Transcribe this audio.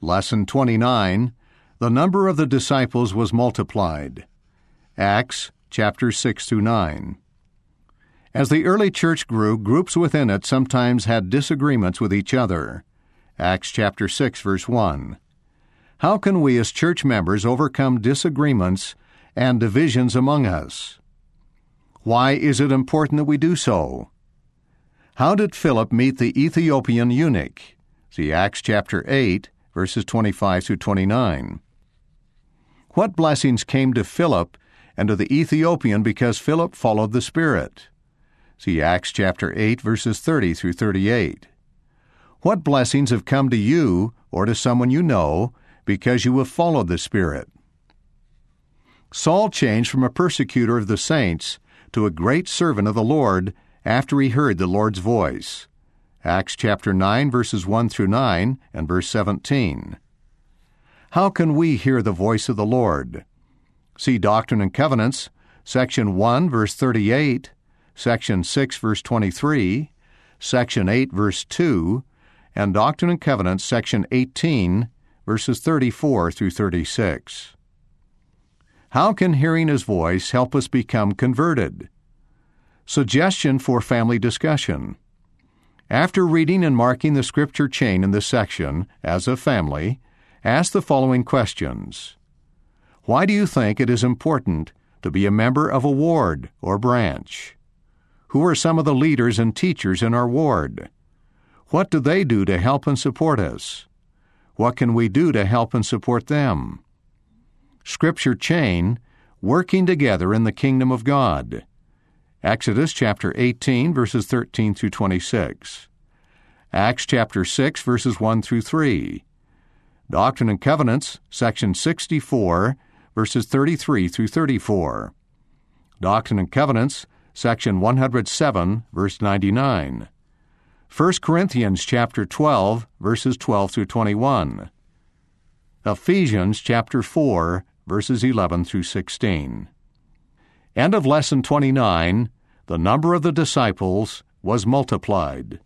Lesson 29 The number of the disciples was multiplied. Acts chapter 6 to 9. As the early church grew, groups within it sometimes had disagreements with each other. Acts chapter 6 verse 1. How can we as church members overcome disagreements and divisions among us? Why is it important that we do so? How did Philip meet the Ethiopian eunuch? See Acts chapter 8 verses 25 through 29. What blessings came to Philip and to the Ethiopian because Philip followed the Spirit? See Acts chapter 8 verses 30 through 38. What blessings have come to you or to someone you know because you have followed the Spirit? Saul changed from a persecutor of the saints to a great servant of the Lord after he heard the Lord's voice. Acts chapter 9 verses 1 through 9 and verse 17. How can we hear the voice of the Lord? See Doctrine and Covenants, section 1 verse 38, section 6 verse 23, section 8 verse 2, and Doctrine and Covenants section 18 verses 34 through 36. How can hearing his voice help us become converted? Suggestion for family discussion. After reading and marking the scripture chain in this section, as a family, ask the following questions Why do you think it is important to be a member of a ward or branch? Who are some of the leaders and teachers in our ward? What do they do to help and support us? What can we do to help and support them? Scripture chain, working together in the kingdom of God. Exodus chapter 18, verses 13 through 26. Acts chapter 6, verses 1 through 3. Doctrine and Covenants, section 64, verses 33 through 34. Doctrine and Covenants, section 107, verse 99. 1 Corinthians chapter 12, verses 12 through 21. Ephesians chapter 4, verses 11 through 16. End of lesson 29. The number of the disciples was multiplied.